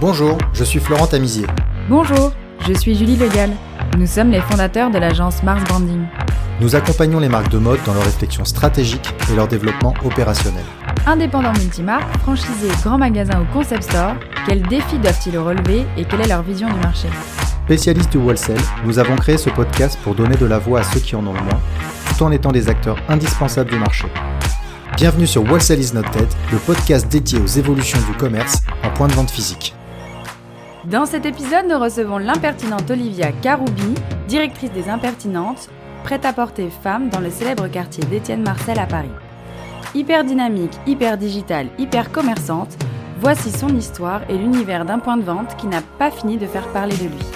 Bonjour, je suis Florent Tamizier. Bonjour, je suis Julie Legal. Nous sommes les fondateurs de l'agence Mars Branding. Nous accompagnons les marques de mode dans leur réflexion stratégique et leur développement opérationnel. Indépendants multimarques, franchisés, grands magasins ou concept stores, quels défis doivent-ils relever et quelle est leur vision du marché? Spécialistes du wholesale, nous avons créé ce podcast pour donner de la voix à ceux qui en ont le moins, tout en étant des acteurs indispensables du marché. Bienvenue sur Wholesale is not dead, le podcast dédié aux évolutions du commerce en point de vente physique. Dans cet épisode, nous recevons l'impertinente Olivia Caroubi, directrice des Impertinentes, prête à porter femme dans le célèbre quartier d'Étienne Marcel à Paris. Hyper dynamique, hyper digitale, hyper commerçante, voici son histoire et l'univers d'un point de vente qui n'a pas fini de faire parler de lui.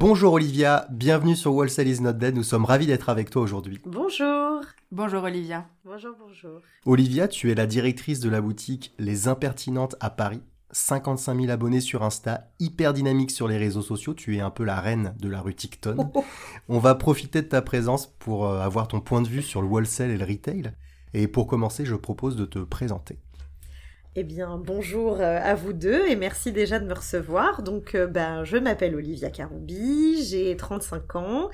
Bonjour Olivia, bienvenue sur Wholesale is not dead, nous sommes ravis d'être avec toi aujourd'hui. Bonjour. Bonjour Olivia. Bonjour, bonjour. Olivia, tu es la directrice de la boutique Les Impertinentes à Paris. 55 000 abonnés sur Insta, hyper dynamique sur les réseaux sociaux, tu es un peu la reine de la rue TikTok. On va profiter de ta présence pour euh, avoir ton point de vue sur le wholesale et le retail. Et pour commencer, je propose de te présenter. Eh bien, bonjour euh, à vous deux et merci déjà de me recevoir. Donc, euh, ben, je m'appelle Olivia Caroubi, j'ai 35 ans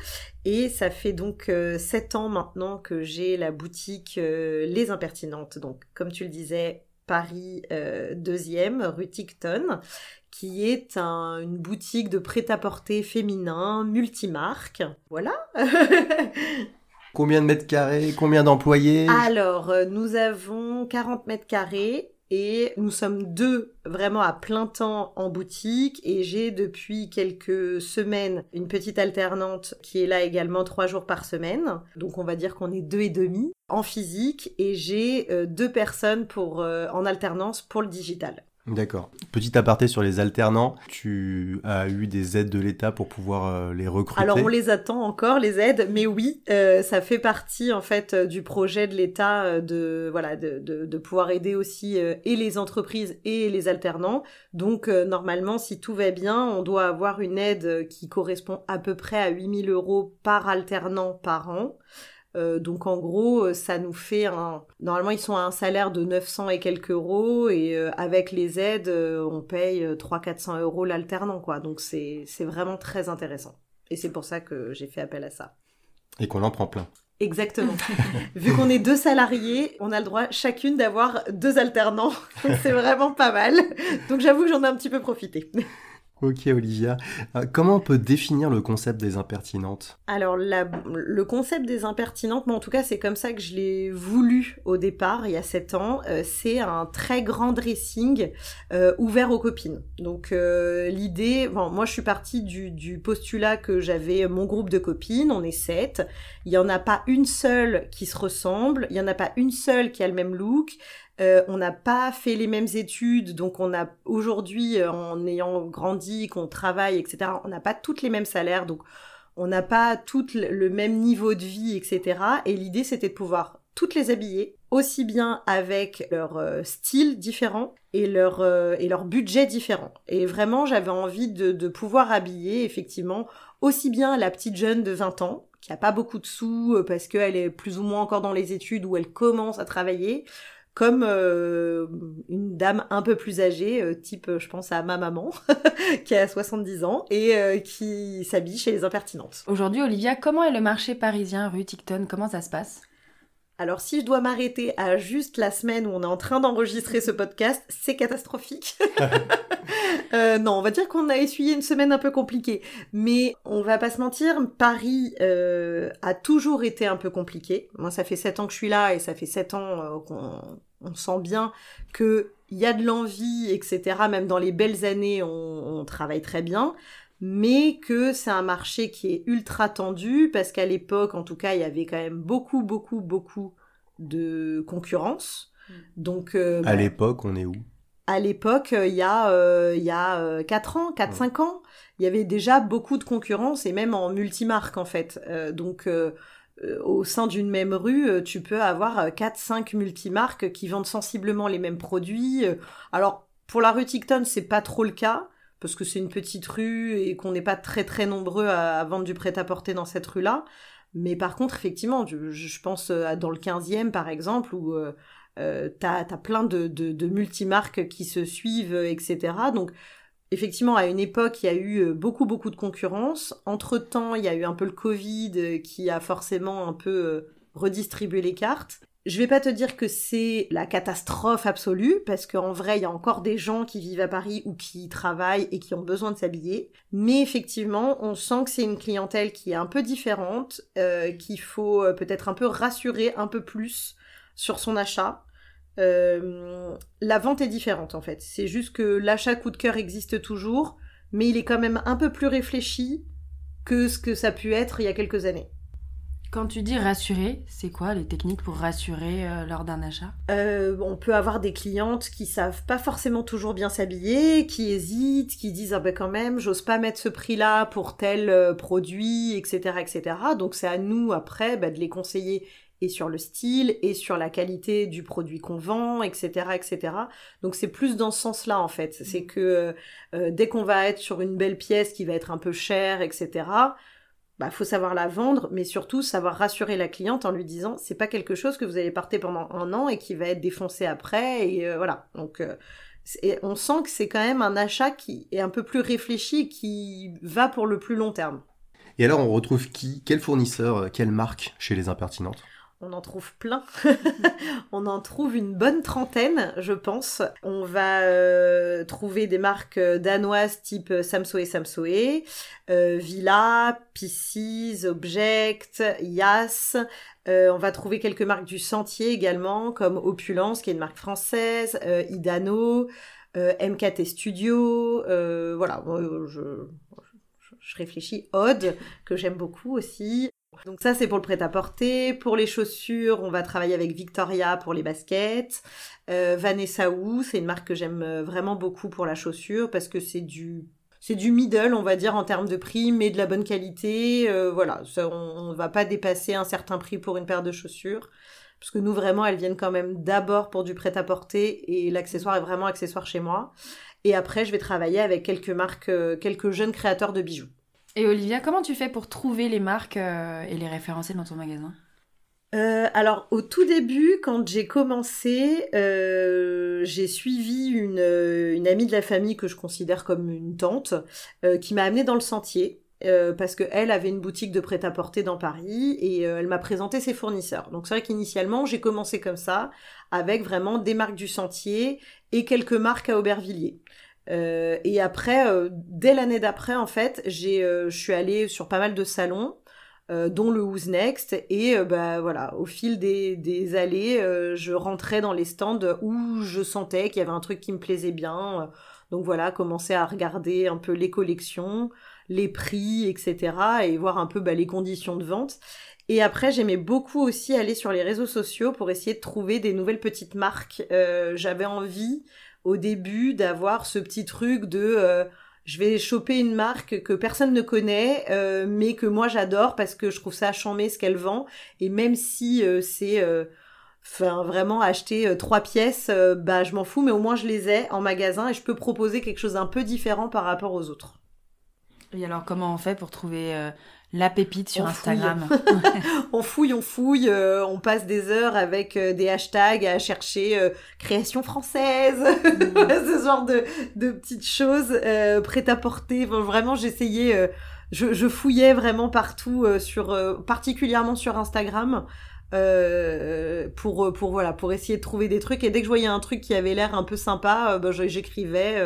et ça fait donc 7 ans maintenant que j'ai la boutique Les Impertinentes. Donc, comme tu le disais, Paris 2e, rue Ticton, qui est une boutique de prêt-à-porter féminin, multimarque. Voilà. combien de mètres carrés Combien d'employés? Alors, euh, nous avons 40 mètres carrés et nous sommes deux vraiment à plein temps en boutique et j'ai depuis quelques semaines une petite alternante qui est là également trois jours par semaine. Donc on va dire qu'on est deux et demi en physique et j'ai euh, deux personnes pour euh, en alternance pour le digital. D'accord. Petit aparté sur les alternants, tu as eu des aides de l'État pour pouvoir euh, les recruter? Alors on les attend encore les aides, mais oui, euh, ça fait partie en fait euh, du projet de l'État de voilà de, de, de, pouvoir aider aussi et les entreprises et les alternants. Donc normalement, si tout va bien, on doit avoir une aide qui correspond à peu près à 8000 euros par alternant par an. Euh, donc en gros, euh, ça nous fait un... Normalement, ils sont à un salaire de 900 et quelques euros et euh, avec les aides, on paye 300-400 euros l'alternant, quoi. Donc c'est vraiment très intéressant. Et c'est pour ça que j'ai fait appel à ça. Et qu'on en prend plein. Exactement. Vu qu'on est deux salariés, on a le droit chacune d'avoir deux alternants. c'est vraiment pas mal. Donc j'avoue que j'en ai un petit peu profité. Ok Olivia, euh, comment on peut définir le concept des impertinentes? Alors le concept des impertinentes, mais en tout cas c'est comme ça que je l'ai voulu au départ, il y a sept ans, euh, c'est un très grand dressing euh, ouvert aux copines. Donc l'idée, bon, moi je suis partie du, du postulat que j'avais mon groupe de copines, on est sept, il n'y en a pas une seule qui se ressemble, il n'y en a pas une seule qui a le même look, euh, on n'a pas fait les mêmes études, donc on a aujourd'hui, euh, en ayant grandi, qu'on travaille, etc., on n'a pas toutes les mêmes salaires, donc on n'a pas tout le même niveau de vie, etc. Et l'idée, c'était de pouvoir toutes les habiller, aussi bien avec leur euh, style différent et leur, et leur budget différent. Et vraiment, j'avais envie de, de pouvoir habiller, effectivement, aussi bien la petite jeune de 20 ans, qui a pas beaucoup de sous parce qu'elle est plus ou moins encore dans les études ou elle commence à travailler, comme euh, une dame un peu plus âgée, euh, type je pense à ma maman, qui a 70 ans et euh, qui s'habille chez les impertinentes. Aujourd'hui, Olivia, comment est le marché parisien rue Ticton? Comment ça se passe? Alors si je dois m'arrêter à juste la semaine où on est en train d'enregistrer ce podcast, c'est catastrophique. euh, non, on va dire qu'on a essuyé une semaine un peu compliquée. Mais on va pas se mentir, Paris euh, a toujours été un peu compliqué. Moi, ça fait sept ans que je suis là et ça fait sept ans euh, qu'on on sent bien que il y a de l'envie, etc. Même dans les belles années, on, on travaille très bien mais que c'est un marché qui est ultra tendu parce qu'à l'époque, en tout cas, il y avait quand même beaucoup, beaucoup, beaucoup de concurrence. Mm. Donc, euh, à bah, l'époque, on est où? À l'époque, euh, il y a, euh, il y a 4 ans, 4-5 ans, il y avait déjà beaucoup de concurrence et même en multimarque en fait. donc, au sein d'une même rue, tu peux avoir 4-5 multimarques qui vendent sensiblement les mêmes produits. Alors, pour la rue Ticton, c'est pas trop le cas parce que c'est une petite rue et qu'on n'est pas très très nombreux à, vendre du prêt-à-porter dans cette rue-là. Mais par contre, effectivement, je, pense à dans le 15e par exemple, où euh, t'as as plein de, de, de multimarques qui se suivent, etc. Donc effectivement, à une époque, il y a eu beaucoup, beaucoup de concurrence. Entre-temps, il y a eu un peu le Covid qui a forcément un peu redistribué les cartes. Je vais pas te dire que c'est la catastrophe absolue, parce qu'en vrai, il y a encore des gens qui vivent à Paris ou qui travaillent et qui ont besoin de s'habiller. Mais effectivement, on sent que c'est une clientèle qui est un peu différente, euh, qu'il faut euh, peut-être un peu rassurer un peu plus sur son achat. Euh, la vente est différente en fait. C'est juste que l'achat coup de cœur existe toujours, mais il est quand même un peu plus réfléchi que ce que ça a pu être il y a quelques années. Quand tu dis rassurer, c'est quoi les techniques pour rassurer euh, lors d'un achat? Euh, On peut avoir des clientes qui savent pas forcément toujours bien s'habiller, qui hésitent, qui disent ah ben quand même j'ose pas mettre ce prix-là pour tel euh, produit, etc., etc. Donc c'est à nous après bah, de les conseiller et sur le style et sur la qualité du produit qu'on vend, etc., etc. Donc c'est plus dans ce sens-là en fait. C'est mmh. que dès qu'on va être sur une belle pièce qui va être un peu chère, etc bah, faut savoir la vendre, mais surtout savoir rassurer la cliente en lui disant c'est pas quelque chose que vous allez porter pendant un an et qui va être défoncé après et euh, voilà. Donc euh, on sent que c'est quand même un achat qui est un peu plus réfléchi, qui va pour le plus long terme. Et alors on retrouve qui, quel fournisseur, quelle marque? Chez les impertinentes? On en trouve plein. on en trouve une bonne trentaine, je pense. On va euh, trouver des marques euh, danoises type euh, Samsoe Samsoe, Villa, Pisces, Object, Yas. on va trouver quelques marques du Sentier également, comme Opulence, qui est une marque française, Idano, MKT Studio. voilà, je réfléchis. Odd, que j'aime beaucoup aussi. Donc ça, c'est pour le prêt-à-porter. Pour les chaussures, on va travailler avec Victoria pour les baskets. Euh, Vanessa Wu, c'est une marque que j'aime euh, vraiment beaucoup pour la chaussure parce que c'est du c'est du middle, on va dire, en termes de prix, mais de la bonne qualité. Euh, voilà, on ne va pas dépasser un certain prix pour une paire de chaussures. Parce que nous, vraiment, elles viennent quand même d'abord pour du prêt-à-porter et l'accessoire est vraiment accessoire chez moi. Et après, je vais travailler avec quelques marques, quelques jeunes créateurs de bijoux. Et Olivia, comment tu fais pour trouver les marques euh, et les référencer dans ton magasin? Euh, alors au tout début, quand j'ai commencé, euh, j'ai suivi une, une, amie de la famille que je considère comme une tante, qui m'a amenée dans le sentier. parce qu'elle avait une boutique de prêt-à-porter dans Paris et elle m'a présenté ses fournisseurs. Donc c'est vrai qu'initialement j'ai commencé comme ça, avec vraiment des marques du sentier et quelques marques à Aubervilliers. Euh, et après, euh, dès l'année d'après, en fait, j'ai, euh, je suis allée sur pas mal de salons, dont le Who's Next, et bah voilà, au fil des, des allées, je rentrais dans les stands où je sentais qu'il y avait un truc qui me plaisait bien. donc voilà, commencer à regarder un peu les collections, les prix, etc., et voir un peu bah, les conditions de vente. Et après, j'aimais beaucoup aussi aller sur les réseaux sociaux pour essayer de trouver des nouvelles petites marques. J'avais envie au début d'avoir ce petit truc de euh, je vais choper une marque que personne ne connaît, euh, mais que moi j'adore parce que je trouve ça chambé ce qu'elle vend. Et même si euh, c'est enfin vraiment acheter trois pièces, bah je m'en fous, mais au moins je les ai en magasin et je peux proposer quelque chose un peu différent par rapport aux autres. Et alors comment on fait pour trouver la pépite sur Instagram. on fouille, on fouille, euh, on passe des heures avec euh, des hashtags à chercher euh, création française, mmh. ce genre de, de petites choses prêtes à porter. vraiment, j'essayais, je, je, fouillais vraiment partout, sur, particulièrement sur Instagram. pour pour voilà pour essayer de trouver des trucs et dès que je voyais un truc qui avait l'air un peu sympa bah, j'écrivais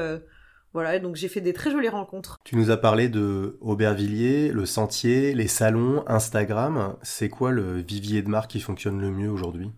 voilà, donc j'ai fait des très jolies rencontres. Tu nous as parlé de Aubervilliers, le sentier, les salons, Instagram. C'est quoi le vivier de marque qui fonctionne le mieux aujourd'hui?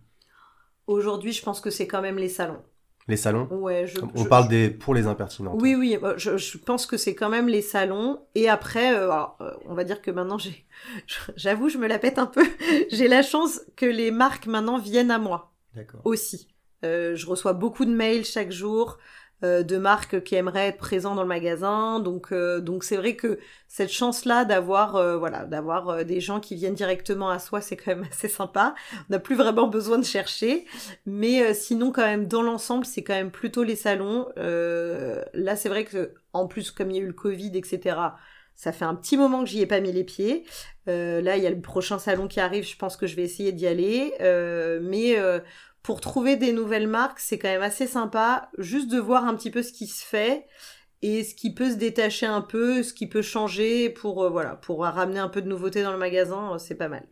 Aujourd'hui, je pense que c'est quand même les salons. Les salons? Ouais, je, On parle des pour les impertinents. Oui, oui, euh, je, pense que c'est quand même les salons. Et après, euh, euh, on va dire que maintenant, j'ai, j'avoue, je me la pète un peu. j'ai la chance que les marques maintenant viennent à moi. D'accord. Aussi. je reçois beaucoup de mails chaque jour. Euh, de marques qui aimeraient être présents dans le magasin. Donc, euh, donc c'est vrai que cette chance-là d'avoir, euh, voilà, d'avoir des gens qui viennent directement à soi, c'est quand même assez sympa. On n'a plus vraiment besoin de chercher, mais sinon quand même dans l'ensemble, c'est quand même plutôt les salons. là, c'est vrai que en plus comme il y a eu le Covid, etc Ça fait un petit moment que j'y ai pas mis les pieds. là, il y a le prochain salon qui arrive, je pense que je vais essayer d'y aller. mais pour trouver des nouvelles marques, c'est quand même assez sympa, juste de voir un petit peu ce qui se fait et ce qui peut se détacher un peu, ce qui peut changer pour voilà, pour ramener un peu de nouveauté dans le magasin, c'est pas mal.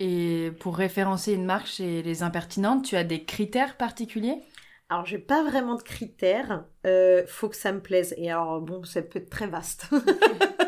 Et pour référencer une marque chez les impertinentes, tu as des critères particuliers? Alors, j'ai pas vraiment de critères. Euh, faut que ça me plaise. Et alors, bon, ça peut être très vaste.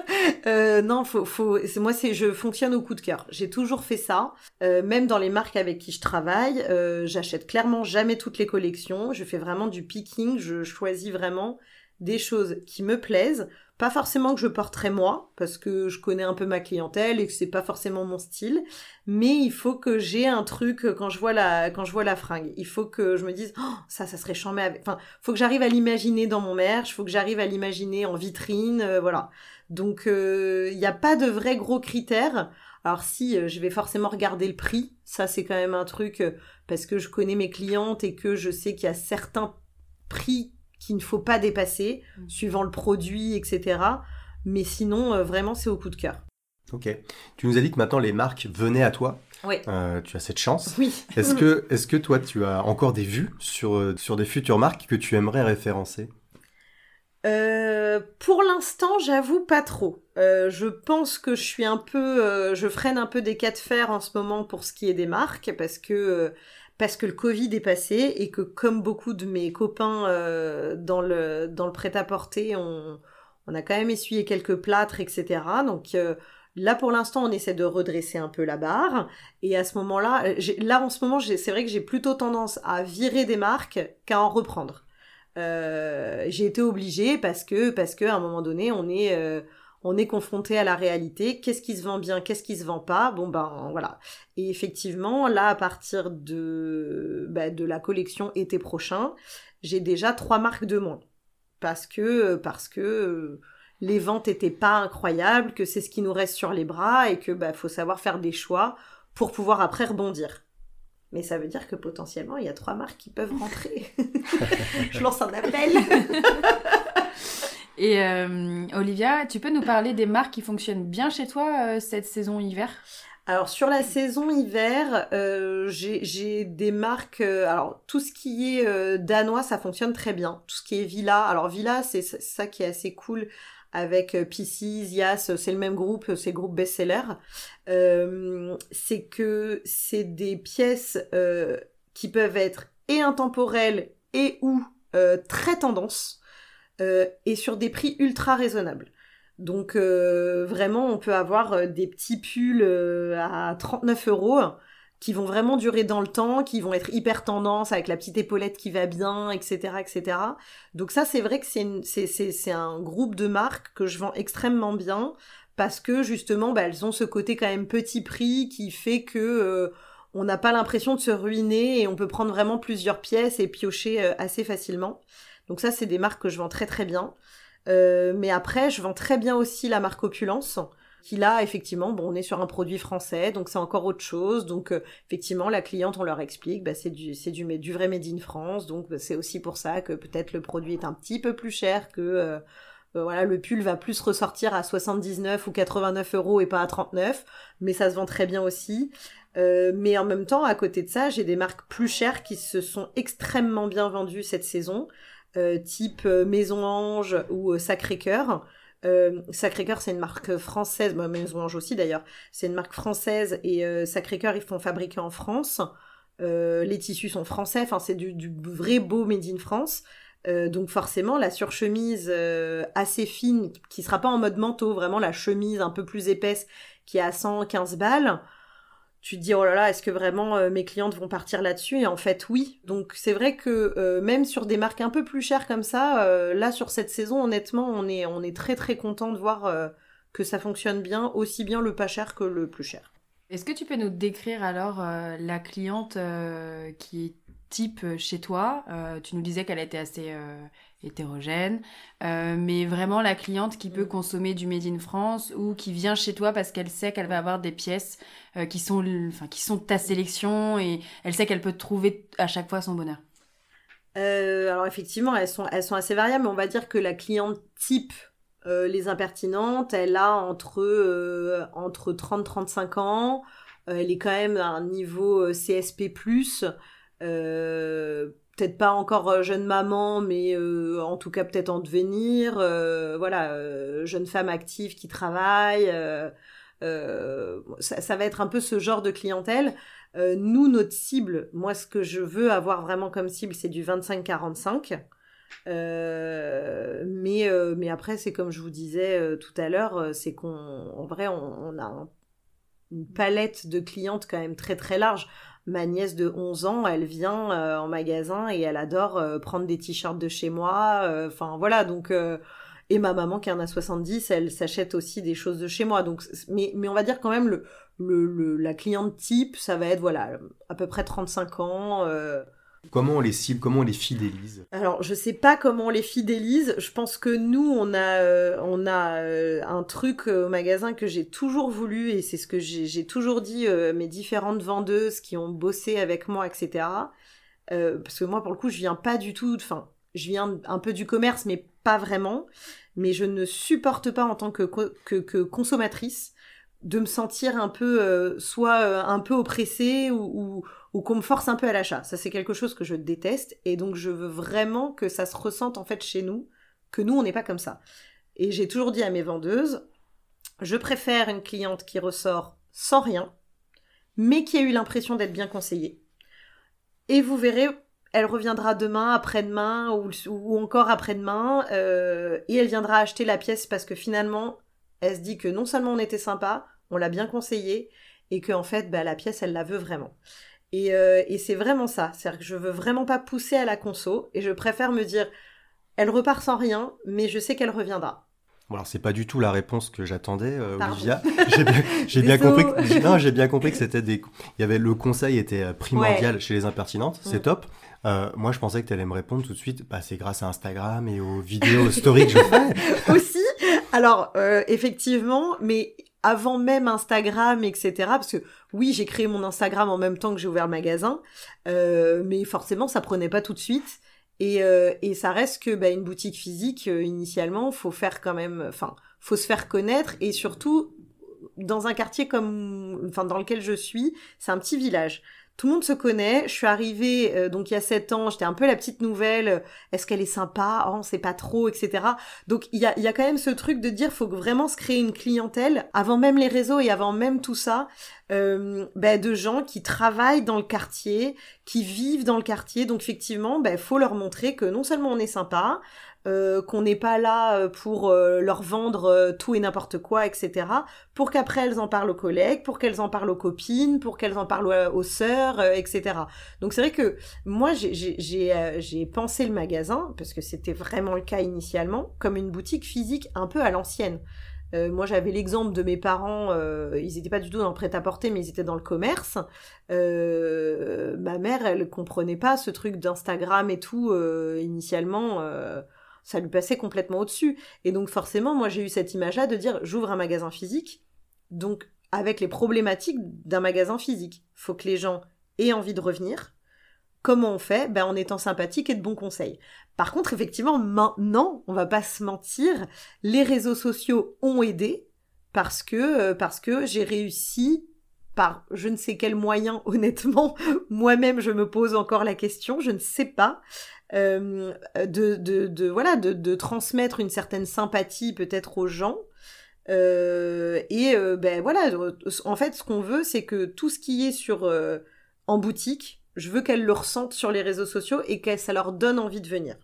euh, non, faut, faut. Moi, c'est, je fonctionne au coup de cœur. J'ai toujours fait ça. Euh, même dans les marques avec qui je travaille, euh, j'achète clairement jamais toutes les collections. Je fais vraiment du picking. Je choisis vraiment des choses qui me plaisent. Pas forcément que je porterai moi, parce que je connais un peu ma clientèle et que c'est pas forcément mon style, mais il faut que j'ai un truc quand je vois la quand je vois la fringue. Il faut que je me dise oh, ça ça serait chambé avec enfin, faut que j'arrive à l'imaginer dans mon merch, faut que j'arrive à l'imaginer en vitrine, euh, voilà. Donc il euh, n'y a pas de vrais gros critères. Alors si euh, je vais forcément regarder le prix, ça c'est quand même un truc parce que je connais mes clientes et que je sais qu'il y a certains prix qu'il ne faut pas dépasser, mm. suivant le produit, etc. Mais sinon, euh, vraiment, c'est au coup de cœur. Ok. Tu nous as dit que maintenant les marques venaient à toi. Oui. Euh, tu as cette chance. Oui. est-ce que, est que toi, tu as encore des vues sur, euh, sur des futures marques que tu aimerais référencer? Pour l'instant, j'avoue pas trop. je pense que je suis un peu, je freine un peu des cas de fer en ce moment pour ce qui est des marques parce que parce que le Covid est passé et que comme beaucoup de mes copains euh, dans le dans le prêt-à-porter, on, on a quand même essuyé quelques plâtres, etc. Donc euh, là pour l'instant on essaie de redresser un peu la barre et à ce moment-là, euh, là en ce moment c'est vrai que j'ai plutôt tendance à virer des marques qu'à en reprendre. J'ai été obligée parce que parce que à un moment donné on est on est confronté à la réalité. Qu'est-ce qui se vend bien, qu'est-ce qui se vend pas? Bon ben voilà. Et effectivement, là, à partir de bah, de la collection été prochain, j'ai déjà trois marques de moins parce que parce que euh, les ventes étaient pas incroyables, que c'est ce qui nous reste sur les bras et que bah faut savoir faire des choix pour pouvoir après rebondir. Mais ça veut dire que potentiellement, il y a trois marques qui peuvent rentrer. Je lance un appel. Et euh, Olivia, tu peux nous parler des marques qui fonctionnent bien chez toi euh, cette saison hiver? Alors sur la saison hiver, euh, j'ai des marques. alors tout ce qui est danois, ça fonctionne très bien. Tout ce qui est Villa. Alors Villa, c'est ça qui est assez cool avec Pisces, Yas, c'est le même groupe, c'est le groupe best-seller. c'est que c'est des pièces qui peuvent être et intemporelles et ou très tendance. Euh, et sur des prix ultra raisonnables. Donc euh, vraiment, on peut avoir euh, des petits pulls à 39 euros qui vont vraiment durer dans le temps, qui vont être hyper tendance avec la petite épaulette qui va bien, etc., etc. Donc ça, c'est vrai que c'est un groupe de marques que je vends extrêmement bien parce que justement, bah, elles ont ce côté quand même petit prix qui fait que on n'a pas l'impression de se ruiner et on peut prendre vraiment plusieurs pièces et piocher assez facilement. Donc ça, c'est des marques que je vends très très bien. Euh, mais après, je vends très bien aussi la marque Opulence, qui là, effectivement, bon, on est sur un produit français, donc c'est encore autre chose. Donc euh, effectivement, la cliente, on leur explique, bah, c'est du, c'est du, vrai made in France, donc bah, c'est aussi pour ça que peut-être le produit est un petit peu plus cher que euh, voilà, le pull va plus ressortir à 79 ou 89 euros et pas à 39, mais ça se vend très bien aussi. mais en même temps, à côté de ça, j'ai des marques plus chères qui se sont extrêmement bien vendues cette saison. Euh, type euh, Maison Ange ou euh, Sacré-Cœur. C'est une marque française, Maison Ange aussi d'ailleurs, c'est une marque française et Sacré-Cœur, ils font fabriquer en France. les tissus sont français, enfin c'est du, du, vrai beau made in France. donc forcément, la surchemise assez fine, qui sera pas en mode manteau, vraiment la chemise un peu plus épaisse, qui est à 115 balles, tu te dis oh là là est-ce que vraiment euh, mes clientes vont partir là-dessus? Et en fait oui. Donc c'est vrai que euh, même sur des marques un peu plus chères comme ça euh, là sur cette saison honnêtement on est on est très très content de voir que ça fonctionne bien aussi bien le pas cher que le plus cher. Est-ce que tu peux nous décrire alors la cliente qui est type chez toi? Tu nous disais qu'elle était assez hétérogène, euh, mais vraiment la cliente qui peut mm. consommer du Made in France ou qui vient chez toi parce qu'elle sait qu'elle va avoir des pièces euh, qui sont, enfin, qui sont de ta sélection et elle sait qu'elle peut trouver à chaque fois son bonheur. Euh, alors effectivement, elles sont, elles sont assez variables, mais on va dire que la cliente type les impertinentes, elle a entre, entre 30-35 ans. elle est quand même à un niveau CSP+. Peut-être pas encore jeune maman, mais en tout cas peut-être en devenir. voilà, jeune femme active qui travaille. Ça, va être un peu ce genre de clientèle. nous, notre cible, moi, ce que je veux avoir vraiment comme cible, c'est du 25-45. Euh, mais, euh, mais après, c'est comme je vous disais euh, tout à l'heure, c'est qu'en vrai, on, a une palette de clientes quand même très très large. Ma nièce de 11 ans, elle vient en magasin et elle adore prendre des t-shirts de chez moi. Enfin voilà, donc et ma maman qui en a 70, elle s'achète aussi des choses de chez moi. Donc mais, mais on va dire quand même le, le, la cliente type, ça va être voilà à peu près 35 ans. Comment on les cible, comment on les fidélise? Alors, je sais pas comment on les fidélise. Je pense que nous, on a, euh, on a euh, un truc au magasin que j'ai toujours voulu et c'est ce que j'ai toujours dit euh, mes différentes vendeuses qui ont bossé avec moi, etc. parce que moi, pour le coup, je viens pas du tout. Enfin, je viens un peu du commerce, mais pas vraiment. Mais je ne supporte pas en tant que consommatrice de me sentir un peu, soit un peu oppressée ou, ou ou qu'on me force un peu à l'achat. Ça, c'est quelque chose que je déteste. Et donc, je veux vraiment que ça se ressente en fait chez nous, que nous, on n'est pas comme ça. Et j'ai toujours dit à mes vendeuses, je préfère une cliente qui ressort sans rien, mais qui a eu l'impression d'être bien conseillée. Et vous verrez, elle reviendra demain, après-demain ou, encore après-demain, euh, et elle viendra acheter la pièce parce que finalement, elle se dit que non seulement on était sympa, on l'a bien conseillé, et que en fait, bah, la pièce, elle la veut vraiment. Euh, et, c'est vraiment ça. C'est-à-dire que je veux vraiment pas pousser à la conso et je préfère me dire, elle repart sans rien, mais je sais qu'elle reviendra. Bon, alors c'est pas du tout la réponse que j'attendais, euh, Olivia. J'ai bien, compris. Que, j'ai bien compris que c'était des. Il y avait le conseil était euh, primordial chez les impertinentes. C'est top. moi, je pensais que tu allais me répondre tout de suite. Bah, c'est grâce à Instagram et aux vidéos, aux stories que je fais. Aussi. Alors, effectivement, mais avant même Instagram, etc. Parce que oui, j'ai créé mon Instagram en même temps que j'ai ouvert le magasin, euh, mais forcément, ça prenait pas tout de suite. Et, euh, ça reste que bah, une boutique physique, euh, initialement, faut faire quand même, enfin, faut se faire connaître et surtout dans un quartier comme, enfin, dans lequel je suis, c'est un petit village tout le monde se connaît. Je suis arrivée euh, donc il y a sept ans, j'étais un peu la petite nouvelle. Est-ce qu'elle est sympa? Oh, c'est pas trop, etc. Donc il y a, y a quand même ce truc de dire faut vraiment se créer une clientèle avant même les réseaux et avant même tout ça, euh, ben, de gens qui travaillent dans le quartier, qui vivent dans le quartier. Donc effectivement, ben faut leur montrer que non seulement on est sympa, euh, qu'on n'est pas là euh, pour euh, leur vendre tout et n'importe quoi, etc. Pour qu'après elles en parlent aux collègues, pour qu'elles en parlent aux copines, pour qu'elles en parlent aux, sœurs, etc. Donc c'est vrai que moi j'ai pensé le magasin, parce que c'était vraiment le cas initialement, comme une boutique physique un peu à l'ancienne. moi, j'avais l'exemple de mes parents, ils n'étaient pas du tout dans le prêt-à-porter, mais ils étaient dans le commerce. ma mère, elle comprenait pas ce truc d'Instagram et tout initialement ça lui passait complètement au-dessus. Et donc forcément, moi j'ai eu cette image-là de dire j'ouvre un magasin physique, donc avec les problématiques d'un magasin physique. Faut que les gens aient envie de revenir. Comment on fait? Ben, En étant sympathique et de bons conseils. Par contre, effectivement, maintenant, on va pas se mentir, les réseaux sociaux ont aidé parce que, euh, parce que j'ai réussi par je ne sais quel moyen, honnêtement, moi-même je me pose encore la question, je ne sais pas, de, de, de, voilà, de, de, transmettre une certaine sympathie peut-être aux gens. Euh, et euh, ben voilà, en fait, ce qu'on veut, c'est que tout ce qui est sur en boutique, je veux qu'elles le ressentent sur les réseaux sociaux et que ça leur donne envie de venir.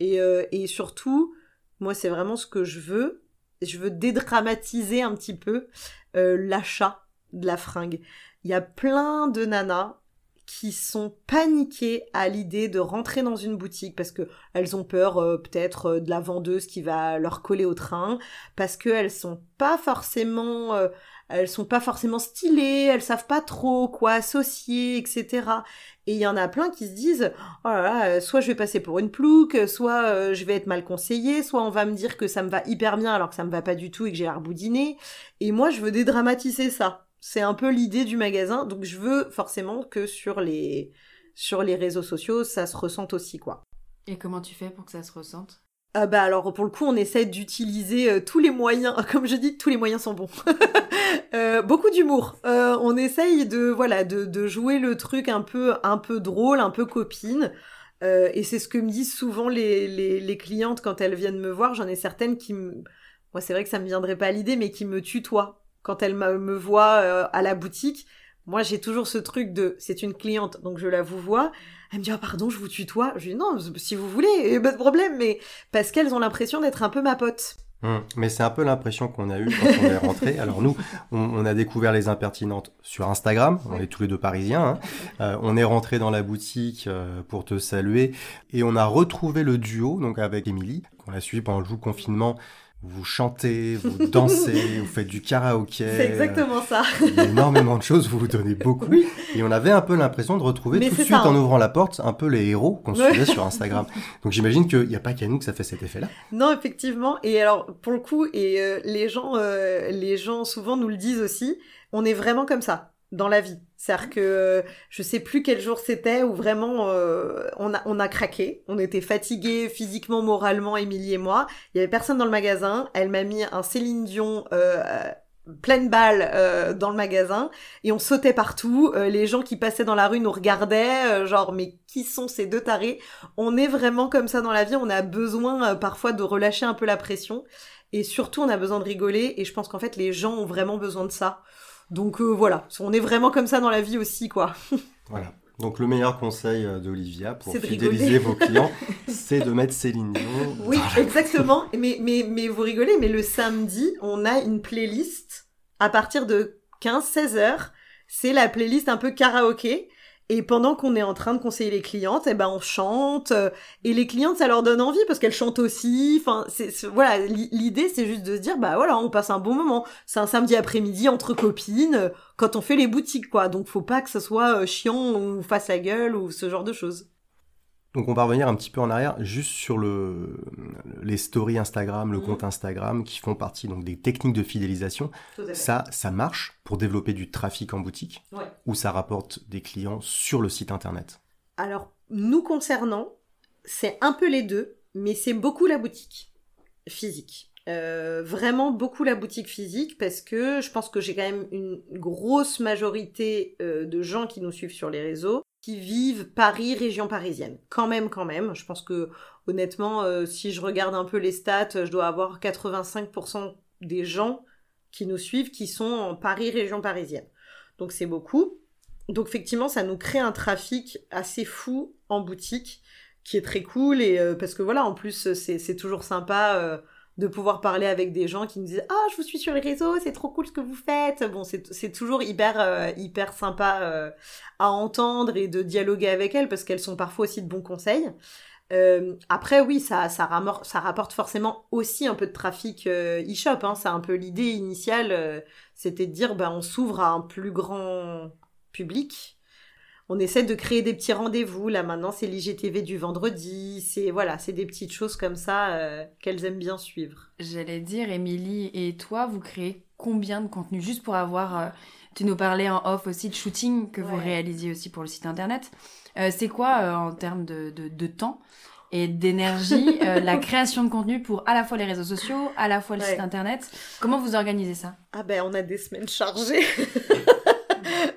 Et, et surtout, moi, c'est vraiment ce que je veux. Je veux dédramatiser un petit peu l'achat de la fringue. Il y a plein de nanas qui sont paniquées à l'idée de rentrer dans une boutique parce que elles ont peur euh, peut-être euh, de la vendeuse qui va leur coller au train parce qu'elles sont pas forcément euh, elles sont pas forcément stylées, elles savent pas trop quoi associer, etc. Et il y en a plein qui se disent, oh là là, soit je vais passer pour une plouque, soit je vais être mal conseillée, soit on va me dire que ça me va hyper bien alors que ça me va pas du tout et que j'ai l'air boudiné. Et moi, je veux dédramatiser ça. C'est un peu l'idée du magasin, donc je veux forcément que sur les, sur les réseaux sociaux, ça se ressente aussi, quoi. Et comment tu fais pour que ça se ressente? Ah bah alors pour le coup on essaie d'utiliser euh, tous les moyens, comme je dis tous les moyens sont bons. euh, beaucoup d'humour. Euh, on essaye de voilà de, de, jouer le truc un peu un peu drôle, un peu copine. Euh, et c'est ce que me disent souvent les, les, les, clientes quand elles viennent me voir. J'en ai certaines qui me... Moi c'est vrai que ça me viendrait pas à l'idée mais qui me tutoient quand elles me voient euh, à la boutique. Moi j'ai toujours ce truc de c'est une cliente donc je la vous vois elle me dit, ah, pardon, je vous tutoie. Je lui dis, non, si vous voulez, pas de problème, mais parce qu'elles ont l'impression d'être un peu ma pote. Hum, mais c'est un peu l'impression qu'on a eue quand on est rentré. Alors nous, on, a découvert les impertinentes sur Instagram. On est tous les deux parisiens. Hein. Euh, on est rentré dans la boutique euh, pour te saluer et on a retrouvé le duo donc avec Émilie. On l'a suivi pendant le jour confinement vous chantez, vous dansez, vous faites du karaoké. C'est exactement ça. Il y a énormément de choses, vous vous donnez beaucoup. Et on avait un peu l'impression de retrouver tout de suite en hein. ouvrant la porte un peu les héros qu'on suivait sur Instagram. Donc j'imagine qu'il n'y a pas qu'à nous que ça fait cet effet-là. Non, effectivement. Et alors, pour le coup, et euh, les gens, euh, les gens souvent nous le disent aussi, on est vraiment comme ça dans la vie. C'est-à-dire que je sais plus quel jour c'était où vraiment euh, on, a, on a craqué. On était fatigués physiquement, moralement, Émilie et moi. Il y avait personne dans le magasin. Elle m'a mis un Céline Dion euh, pleine balle euh, dans le magasin et on sautait partout. Euh, les gens qui passaient dans la rue nous regardaient, euh, genre mais qui sont ces deux tarés? On est vraiment comme ça dans la vie. On a besoin parfois de relâcher un peu la pression et surtout on a besoin de rigoler. Et je pense qu'en fait les gens ont vraiment besoin de ça. Donc euh, voilà, on est vraiment comme ça dans la vie aussi, quoi. voilà. Donc le meilleur conseil euh, d'Olivia pour fidéliser vos clients, c'est de mettre Céline Dion. Oui, exactement. Mais, mais, mais vous rigolez, mais le samedi, on a une playlist à partir de 15-16 heures. C'est la playlist un peu karaoké. Et pendant qu'on est en train de conseiller les clientes, eh ben on chante euh, et les clientes ça leur donne envie parce qu'elles chantent aussi. Enfin, c'est voilà, l'idée c'est juste de se dire bah voilà, on passe un bon moment. C'est un samedi après-midi entre copines euh, quand on fait les boutiques quoi. Donc faut pas que ce soit euh, chiant ou fasse la gueule ou ce genre de choses. Donc on va revenir un petit peu en arrière, juste sur le, les stories Instagram, le mhm. compte Instagram, qui font partie donc des techniques de fidélisation. Ça, ça marche pour développer du trafic en boutique, ou ça rapporte des clients sur le site internet? Alors nous concernant, c'est un peu les deux, mais c'est beaucoup la boutique physique. Euh, vraiment beaucoup la boutique physique parce que je pense que j'ai quand même une grosse majorité euh, de gens qui nous suivent sur les réseaux vivent Paris, région parisienne. Quand même, quand même. Je pense que honnêtement, euh, si je regarde un peu les stats, je dois avoir 85% des gens qui nous suivent qui sont en Paris, région parisienne. Donc c'est beaucoup. Donc effectivement, ça nous crée un trafic assez fou en boutique qui est très cool et euh, parce que voilà, en plus c'est toujours sympa. Euh, de pouvoir parler avec des gens qui nous disent ah je vous suis sur les réseaux c'est trop cool ce que vous faites. Bon c'est toujours hyper euh, hyper sympa euh, à entendre et de dialoguer avec elles parce qu'elles sont parfois aussi de bons conseils. Euh, après oui ça ça, ça rapporte forcément aussi un peu de trafic e-shop hein, c'est un peu l'idée initiale c'était de dire ben on s'ouvre à un plus grand public on essaie de créer des petits rendez-vous. Là maintenant, c'est l'IGTV du vendredi. C'est voilà, c'est des petites choses comme ça euh, qu'elles aiment bien suivre. J'allais dire, Émilie et toi, vous créez combien de contenu? Juste pour avoir. Euh, tu nous parlais en off aussi de shooting que vous réalisiez aussi pour le site internet. Euh, c'est quoi en termes de, de, temps et d'énergie la création de contenu pour à la fois les réseaux sociaux, à la fois le site internet? Comment vous organisez ça? Ah ben on a des semaines chargées.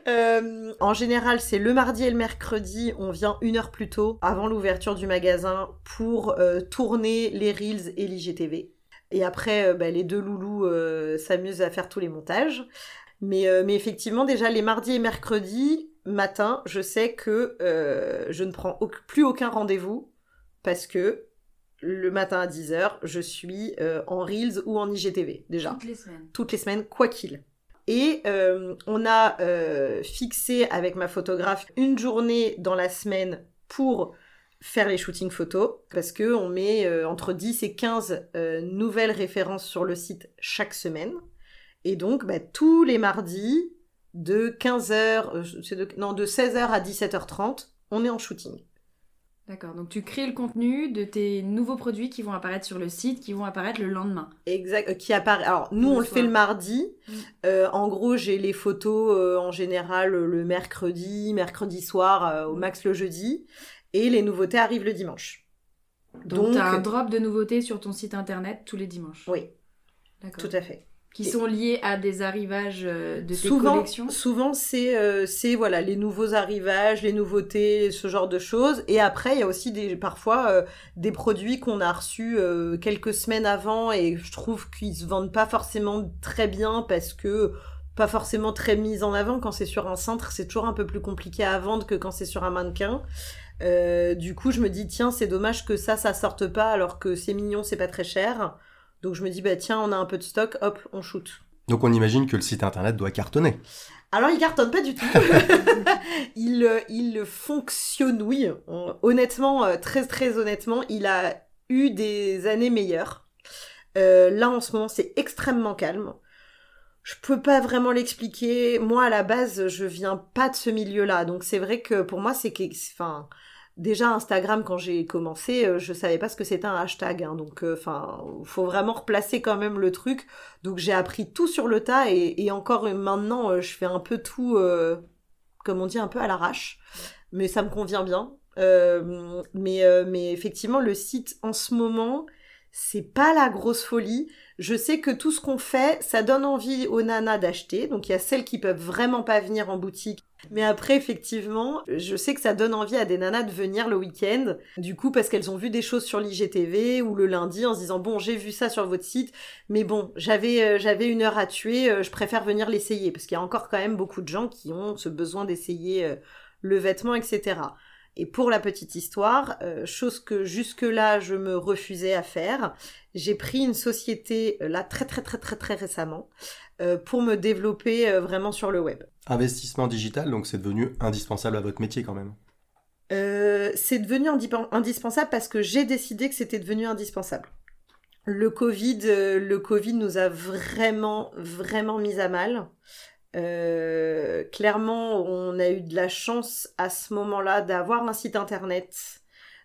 Euh, en général, c'est le mardi et le mercredi. On vient une heure plus tôt, avant l'ouverture du magasin, pour euh, tourner les Reels et l'IGTV. Et après, euh, bah, les deux loulous s'amusent à faire tous les montages. Mais, mais effectivement, déjà, les mardis et mercredis matin, je sais que je ne prends plus aucun rendez-vous parce que le matin à 10h, je suis en Reels ou en IGTV, déjà. Toutes les semaines. Toutes les semaines, quoi qu'il. Et euh, on a euh, fixé avec ma photographe une journée dans la semaine pour faire les shootings photos parce que on met euh, entre 10 et 15 nouvelles références sur le site chaque semaine. Et donc bah, tous les mardis de 15h non de 16h à 17h30, on est en shooting. D'accord, donc tu crées le contenu de tes nouveaux produits qui vont apparaître sur le site, qui vont apparaître le lendemain. Exact, euh, qui apparaît. Alors nous, on le fait le mardi. Mm. Euh, en gros, j'ai les photos euh, en général le mercredi, mercredi soir, au mm. max le jeudi, et les nouveautés arrivent le dimanche. Donc, tu as un drop de nouveautés sur ton site internet tous les dimanches. Oui. D'accord. Tout à fait qui sont liés à des arrivages euh, de tes souvent, collections Souvent, c'est euh, c'est voilà les nouveaux arrivages, les nouveautés, ce genre de choses. Et après, il y a aussi des parfois euh, des produits qu'on a reçus quelques semaines avant et je trouve qu'ils se vendent pas forcément très bien parce que pas forcément très mis en avant. Quand c'est sur un cintre, c'est toujours un peu plus compliqué à vendre que quand c'est sur un mannequin. du coup, je me dis tiens, c'est dommage que ça, ça sorte pas alors que c'est mignon, c'est pas très cher. Donc je me dis, bah tiens, on a un peu de stock, hop, on shoot. Donc on imagine que le site internet doit cartonner. Alors il cartonne pas du tout. il, euh, il fonctionne, oui. Honnêtement, euh, très très honnêtement, il a eu des années meilleures. Euh, là en ce moment, c'est extrêmement calme. Je peux pas vraiment l'expliquer. Moi, à la base, je viens pas de ce milieu-là, donc c'est vrai que pour moi, c'est que, enfin, déjà Instagram quand j'ai commencé euh, je savais pas ce que c'était un hashtag hein, donc euh, enfin faut vraiment replacer quand même le truc donc j'ai appris tout sur le tas et, encore maintenant euh, je fais un peu tout comme on dit un peu à l'arrache mais ça me convient bien mais mais effectivement le site en ce moment c'est pas la grosse folie je sais que tout ce qu'on fait, ça donne envie aux nanas d'acheter. Donc il y a celles qui peuvent vraiment pas venir en boutique. Mais après, effectivement, je sais que ça donne envie à des nanas de venir le week-end. Du coup, parce qu'elles ont vu des choses sur l'IGTV ou le lundi en se disant bon, j'ai vu ça sur votre site, mais bon, j'avais euh, j'avais une heure à tuer, euh, je préfère venir l'essayer parce qu'il y a encore quand même beaucoup de gens qui ont ce besoin d'essayer euh, le vêtement, etc. Et pour la petite histoire, chose que jusque-là je me refusais à faire, j'ai pris une société là très très très très très récemment pour me développer vraiment sur le web. Investissement digital, donc c'est devenu indispensable à votre métier quand même. c'est devenu indispensable parce que j'ai décidé que c'était devenu indispensable. Le Covid, le Covid nous a vraiment vraiment mis à mal. Euh, clairement, on a eu de la chance à ce moment-là d'avoir un site internet,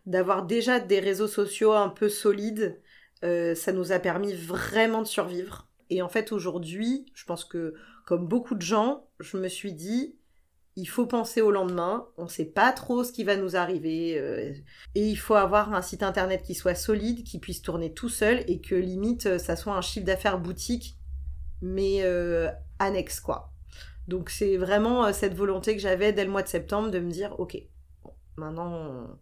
d'avoir déjà des réseaux sociaux un peu solides. Euh, ça nous a permis vraiment de survivre. Et en fait, aujourd'hui, je pense que, comme beaucoup de gens, je me suis dit, il faut penser au lendemain. On ne sait pas trop ce qui va nous arriver. Euh, et il faut avoir un site internet qui soit solide, qui puisse tourner tout seul et que limite, ça soit un chiffre d'affaires boutique, mais annexe, quoi. Donc c'est vraiment euh, cette volonté que j'avais dès le mois de septembre de me dire ok, maintenant, on...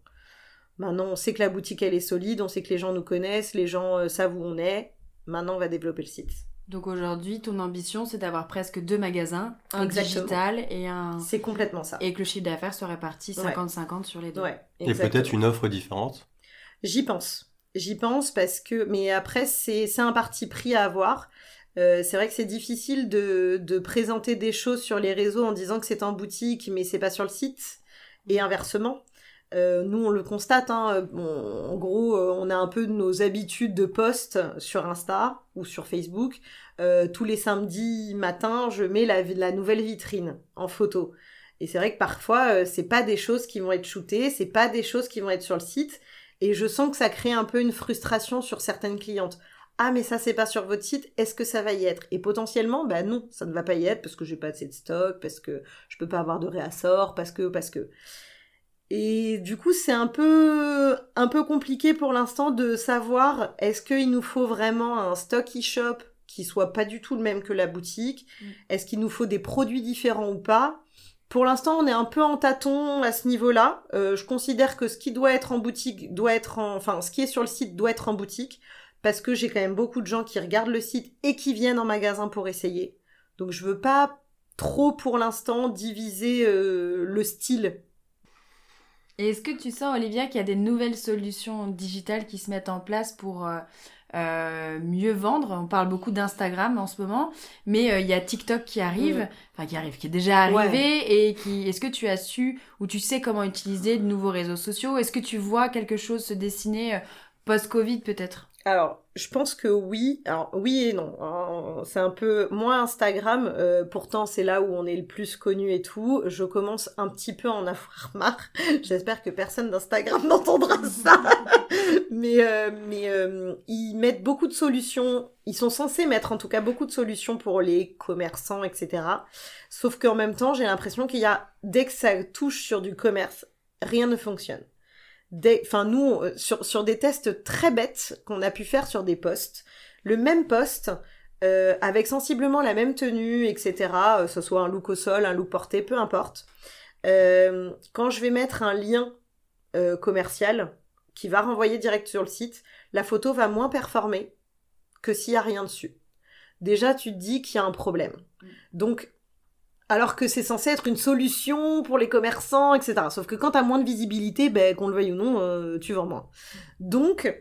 maintenant on sait que la boutique elle est solide, on sait que les gens nous connaissent, les gens euh, savent où on est. Maintenant on va développer le site. Donc aujourd'hui, ton ambition, c'est d'avoir presque deux magasins, un digital et un. C'est complètement ça. Et que le chiffre d'affaires soit réparti 50-50 sur les deux. et peut-être une offre différente. J'y pense. J'y pense parce que. Mais après, c'est un parti pris à avoir. Euh, c'est vrai que c'est difficile de, de, présenter des choses sur les réseaux en disant que c'est en boutique, mais c'est pas sur le site, et inversement. Euh, nous, on le constate. Hein, en gros, euh, on a un peu nos habitudes de post sur Insta ou sur Facebook. Euh, tous les samedis matins, je mets la, la nouvelle vitrine en photo. Et c'est vrai que parfois, c'est pas des choses qui vont être shootées, c'est pas des choses qui vont être sur le site. Et je sens que ça crée un peu une frustration sur certaines clientes ah mais ça c'est pas sur votre site, est-ce que ça va y être? Et potentiellement, bah non, ça ne va pas y être parce que j'ai pas assez de stock, parce que je peux pas avoir de réassort, parce que, parce que. Et du coup, c'est un peu, un peu compliqué pour l'instant de savoir est-ce qu'il nous faut vraiment un stock e-shop qui soit pas du tout le même que la boutique mm. Est-ce qu'il nous faut des produits différents ou pas? Pour l'instant, on est un peu en tâton à ce niveau-là. Euh, je considère que ce qui doit être en boutique doit être en, enfin, ce qui est sur le site doit être en boutique parce que j'ai quand même beaucoup de gens qui regardent le site et qui viennent en magasin pour essayer. Donc je veux pas trop pour l'instant diviser euh, le style. Et est-ce que tu sens, Olivia, qu'il y a des nouvelles solutions digitales qui se mettent en place pour euh, euh, mieux vendre On parle beaucoup d'Instagram en ce moment, mais il y a TikTok qui arrive, enfin qui arrive, qui est déjà arrivé, et qui. Est-ce que tu as su ou tu sais comment utiliser de nouveaux réseaux sociaux? Est-ce que tu vois quelque chose se dessiner post-Covid peut-être? Alors, je pense que oui. Alors, oui et non. C'est un peu moins Instagram. Euh, pourtant, c'est là où on est le plus connu et tout. Je commence un petit peu à en avoir marre. J'espère que personne d'Instagram n'entendra ça. mais euh, euh, ils mettent beaucoup de solutions. Ils sont censés mettre en tout cas beaucoup de solutions pour les commerçants, etc. Sauf qu'en même temps, j'ai l'impression qu'il y a, dès que ça touche sur du commerce, rien ne fonctionne. enfin nous, sur, sur des tests très bêtes qu'on a pu faire sur des posts, le même post, avec sensiblement la même tenue, etc., ce soit un look au sol, un look porté, peu importe, quand je vais mettre un lien commercial qui va renvoyer direct sur le site, la photo va moins performer que s'il n'y a rien dessus. Déjà, tu te dis qu'il y a un problème. Mm. Donc, alors que c'est censé être une solution pour les commerçants, etc. Sauf que quand tu as moins de visibilité, ben, qu'on le veuille ou non, euh, tu vends moins. Donc,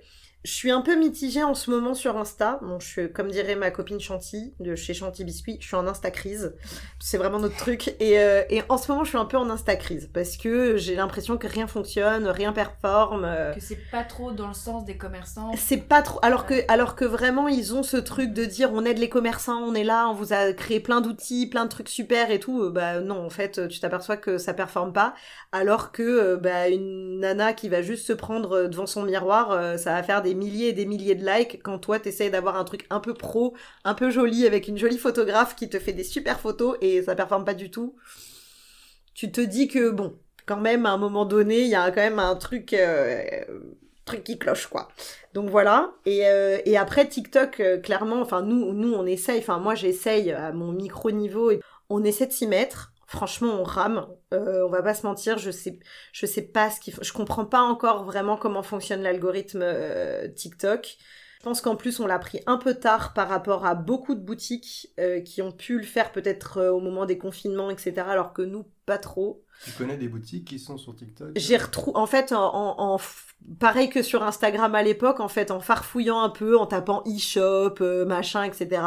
je suis un peu mitigée en ce moment sur Insta. Bon, je suis, comme dirait ma copine Chanty de chez Chanty Biscuit, je suis en Insta crise. C'est vraiment notre truc. Et, euh, et, en ce moment, je suis un peu en Insta crise parce que j'ai l'impression que rien fonctionne, rien performe. Que c'est pas trop dans le sens des commerçants. C'est pas trop. Alors que, alors que vraiment, ils ont ce truc de dire on aide les commerçants, on est là, on vous a créé plein d'outils, plein de trucs super et tout. Bah non, en fait, tu t'aperçois que ça performe pas. Alors que euh, bah, une nana qui va juste se prendre devant son miroir, euh, ça va faire des milliers et des milliers de likes quand toi t'essayes d'avoir un truc un peu pro, un peu joli avec une jolie photographe qui te fait des super photos et ça performe pas du tout. Tu te dis que bon, quand même à un moment donné, il y a quand même un truc euh, truc qui cloche quoi. Donc voilà. Et, euh, et après TikTok, euh, clairement, enfin nous nous on essaye, enfin moi j'essaye à mon micro niveau et on essaie de s'y mettre. Franchement, on rame. Euh, on va pas se mentir, je sais, je sais pas ce qu'il faut. Je comprends pas encore vraiment comment fonctionne l'algorithme euh, TikTok. Je pense qu'en plus on l'a pris un peu tard par rapport à beaucoup de boutiques euh, qui ont pu le faire peut-être au moment des confinements, etc. Alors que nous, pas trop. Tu connais des boutiques qui sont sur TikTok? J'ai retrouvé, en fait, en, en, pareil que sur Instagram à l'époque, en fait, en farfouillant un peu, en tapant e-shop, machin, etc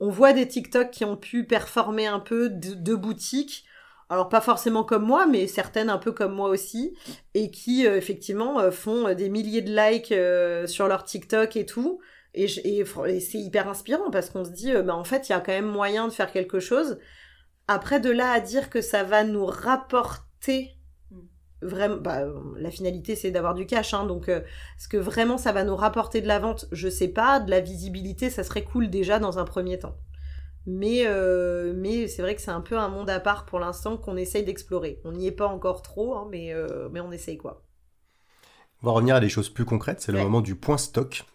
on voit des TikTok qui ont pu performer un peu de, boutiques. Alors pas forcément comme moi, mais certaines un peu comme moi aussi, et qui euh, effectivement euh, font des milliers de likes euh, sur leur TikTok et tout. Et, c'est hyper inspirant parce qu'on se dit, bah, en fait, il y a quand même moyen de faire quelque chose. Après, de là à dire que ça va nous rapporter vraiment bah, la finalité c'est d'avoir du cash hein, donc euh, est-ce que vraiment ça va nous rapporter de la vente? Je sais pas de la visibilité ça serait cool déjà dans un premier temps. Mais euh, mais c'est vrai que c'est un peu un monde à part pour l'instant qu'on essaye d'explorer. On n'y est pas encore trop hein, mais euh, mais on essaye quoi. On va revenir à des choses plus concrètes c'est le moment du point stock.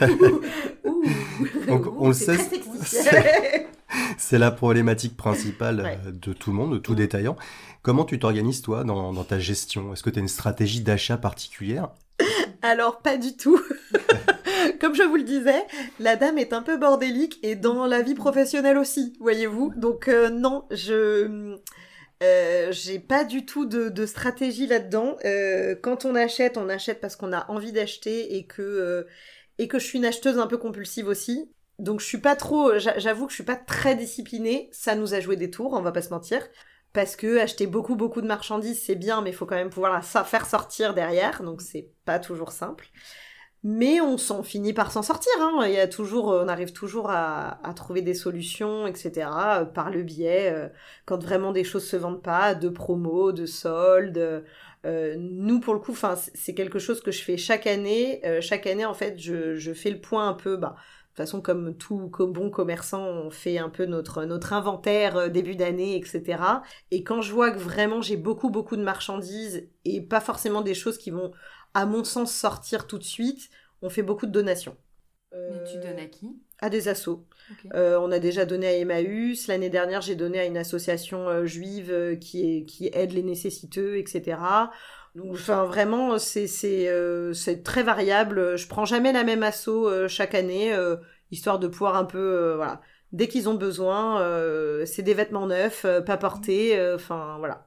Donc on le sait c'est la problématique principale de tout le monde de tout détaillant Comment tu t'organises, toi, dans, ta gestion? Est-ce que tu as une stratégie d'achat particulière? Alors, pas du tout. Comme je vous le disais, la dame est un peu bordélique et dans la vie professionnelle aussi, voyez-vous. Donc, euh, non, je... Euh, j'ai pas du tout de, stratégie là-dedans. Euh, quand on achète, on achète parce qu'on a envie d'acheter et que et que je suis une acheteuse un peu compulsive aussi. Donc je suis pas trop, j'avoue que je suis pas très disciplinée. Ça nous a joué des tours, on va pas se mentir parce que acheter beaucoup beaucoup de marchandises c'est bien mais il faut quand même pouvoir la faire sortir derrière donc c'est pas toujours simple mais on s'en finit par s'en sortir hein. il y a toujours on arrive toujours à, trouver des solutions etc euh, par le biais euh, quand vraiment des choses se vendent pas de promos de soldes euh, nous pour le coup enfin c'est quelque chose que je fais chaque année chaque année en fait je, je fais le point un peu bah de toute façon, comme tout bon commerçant, on fait un peu notre, notre inventaire euh, début d'année, etc. Et quand je vois que vraiment j'ai beaucoup, beaucoup de marchandises et pas forcément des choses qui vont, à mon sens, sortir tout de suite, on fait beaucoup de donations. Et tu donnes à qui? À des assos. Euh, on a déjà donné à Emmaüs. L'année dernière, j'ai donné à une association euh, juive qui, qui aide les nécessiteux, etc. Enfin, vraiment, c'est c'est euh, très variable. Je prends jamais la même asso euh, chaque année, euh, histoire de pouvoir un peu, voilà. Dès qu'ils ont besoin, c'est des vêtements neufs, pas portés, enfin voilà.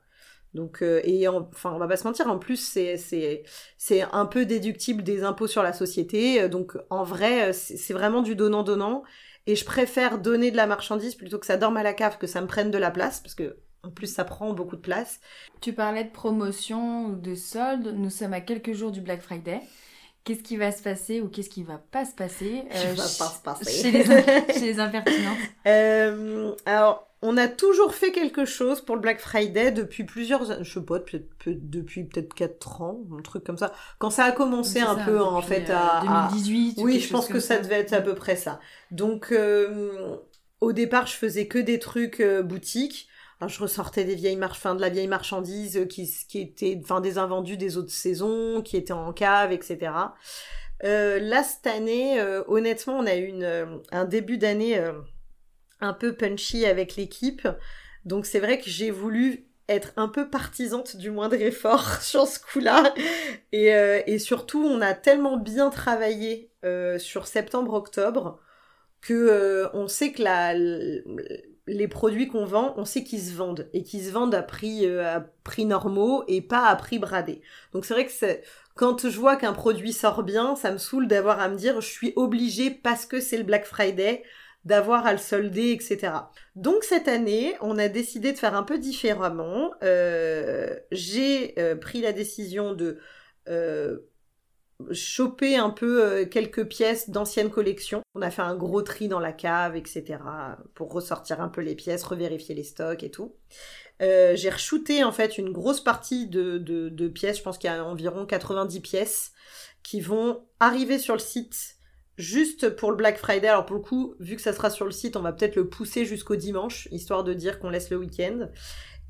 Donc et enfin on va pas se mentir, en plus c'est c'est c'est un peu déductible des impôts sur la société. Donc en vrai, c'est vraiment du donnant donnant. Et je préfère donner de la marchandise plutôt que ça dorme à la cave, que ça me prenne de la place, parce que en plus, ça prend beaucoup de place. Tu parlais de promotion ou de solde. Nous sommes à quelques jours du Black Friday. Qu'est-ce qui va se passer ou qu'est-ce qui va pas se passer, euh, va pas se passer. Chez, les, chez les impertinentes euh, Alors, on a toujours fait quelque chose pour le Black Friday depuis plusieurs, je sais pas, peut-être depuis peut-être 4 ans, un truc comme ça. Quand ça a commencé un peu en fait à 2018. Oui, je pense que ça. devait être à peu près ça. Donc euh, au départ, je faisais que des trucs boutiques. Je ressortais des vieilles marches, fin de la vieille marchandise qui, qui était, enfin des invendus des autres saisons, qui étaient en cave, etc. Euh, là cette année, euh, honnêtement, on a eu une, un début d'année un peu punchy avec l'équipe, donc c'est vrai que j'ai voulu être un peu partisante du moindre effort sur ce coup-là. Et, et, surtout, on a tellement bien travaillé sur septembre-octobre que on sait que la, les produits qu'on vend, on sait qu'ils se vendent et qu'ils se vendent à prix euh, à prix normaux et pas à prix bradé. Donc c'est vrai que c'est quand je vois qu'un produit sort bien, ça me saoule d'avoir à me dire je suis obligée parce que c'est le Black Friday d'avoir à le solder, etc. Donc cette année, on a décidé de faire un peu différemment. Euh, j'ai euh, pris la décision de choper un peu euh, quelques pièces d'anciennes collections. On a fait un gros tri dans la cave, etc. pour ressortir un peu les pièces, revérifier les stocks et tout. Euh, j'ai re-shooté en fait une grosse partie de, de, pièces, je pense qu'il y a environ 90 pièces qui vont arriver sur le site juste pour le Black Friday. Alors pour le coup, vu que ça sera sur le site, on va peut-être le pousser jusqu'au dimanche, histoire de dire qu'on laisse le week-end.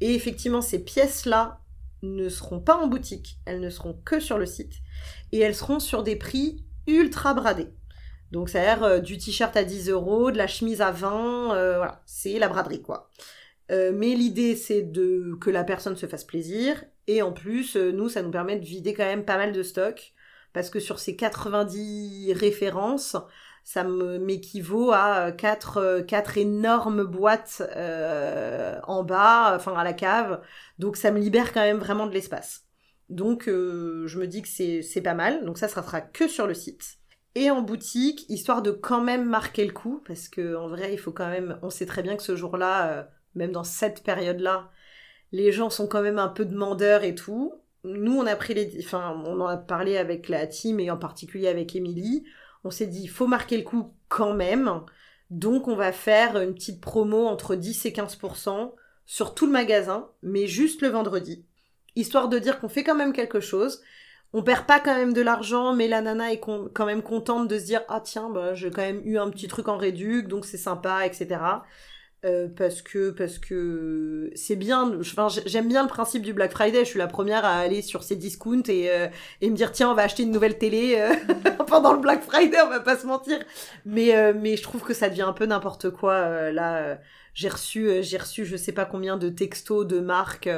Et effectivement, ces pièces-là ne seront pas en boutique, elles ne seront que sur le site et elles seront sur des prix ultra bradés. Donc ça a l'air euh, du t-shirt à 10 euros, de la chemise à 20, euh, voilà, c'est la braderie quoi. Euh, mais l'idée c'est de que la personne se fasse plaisir et en plus nous ça nous permet de vider quand même pas mal de stock parce que sur ces 90 références ça m'équivaut à quatre, quatre énormes boîtes en bas, enfin à la cave. Donc ça me libère quand même vraiment de l'espace. Donc euh, je me dis que c'est pas mal. Donc ça, ça sera que sur le site. Et en boutique, histoire de quand même marquer le coup, parce que en vrai, il faut quand même. On sait très bien que ce jour-là, euh, même dans cette période-là, les gens sont quand même un peu demandeurs et tout. Nous, on a pris les. Enfin, on en a parlé avec la team et en particulier avec Émilie. On s'est dit, il faut marquer le coup quand même. Donc, on va faire une petite promo entre 10 et 15% sur tout le magasin, mais juste le vendredi histoire de dire qu'on fait quand même quelque chose. On perd pas quand même de l'argent, mais la nana est quand même contente de se dire ah tiens bah j'ai quand même eu un petit truc en réduc donc c'est sympa etc. Euh, parce que parce que c'est bien enfin, j'aime bien le principe du Black Friday je suis la première à aller sur ces discounts et, euh, et me dire tiens on va acheter une nouvelle télé euh, pendant le Black Friday on va pas se mentir mais mais je trouve que ça devient un peu n'importe quoi là j'ai reçu j'ai reçu je sais pas combien de textos de marques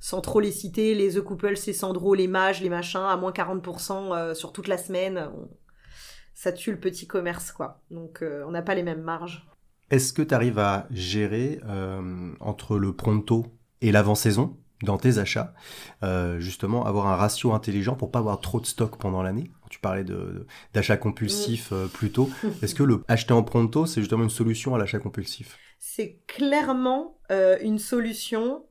sans trop les citer, les The Couple, c'est Sandro, les mages, les machins, à moins 40% euh, sur toute la semaine. Ça tue le petit commerce, quoi. Donc, on n'a pas les mêmes marges. Est-ce que tu arrives à gérer euh, entre le pronto et l'avant-saison dans tes achats, justement avoir un ratio intelligent pour pas avoir trop de stock pendant l'année? Tu parlais d'achat compulsif mm. plus tôt. Est-ce que le acheter en pronto, c'est justement une solution à l'achat compulsif? C'est clairement une solution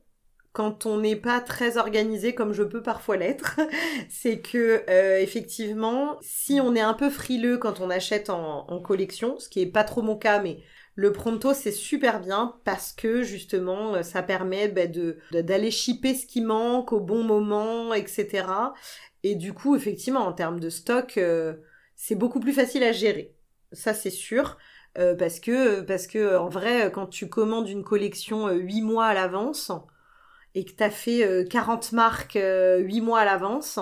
quand on n'est pas très organisé comme je peux parfois l'être, c'est que euh, effectivement, si on est un peu frileux quand on achète en, collection, ce qui est pas trop mon cas, mais le pronto c'est super bien parce que justement euh, ça permet bah, d'aller shipper ce qui manque au bon moment, etc. Et du coup, effectivement, en termes de stock, euh, c'est beaucoup plus facile à gérer. Ça c'est sûr. parce que parce que en vrai quand tu commandes une collection huit mois à l'avance et que tu as fait 40 euh, marques 8 euh, mois à l'avance,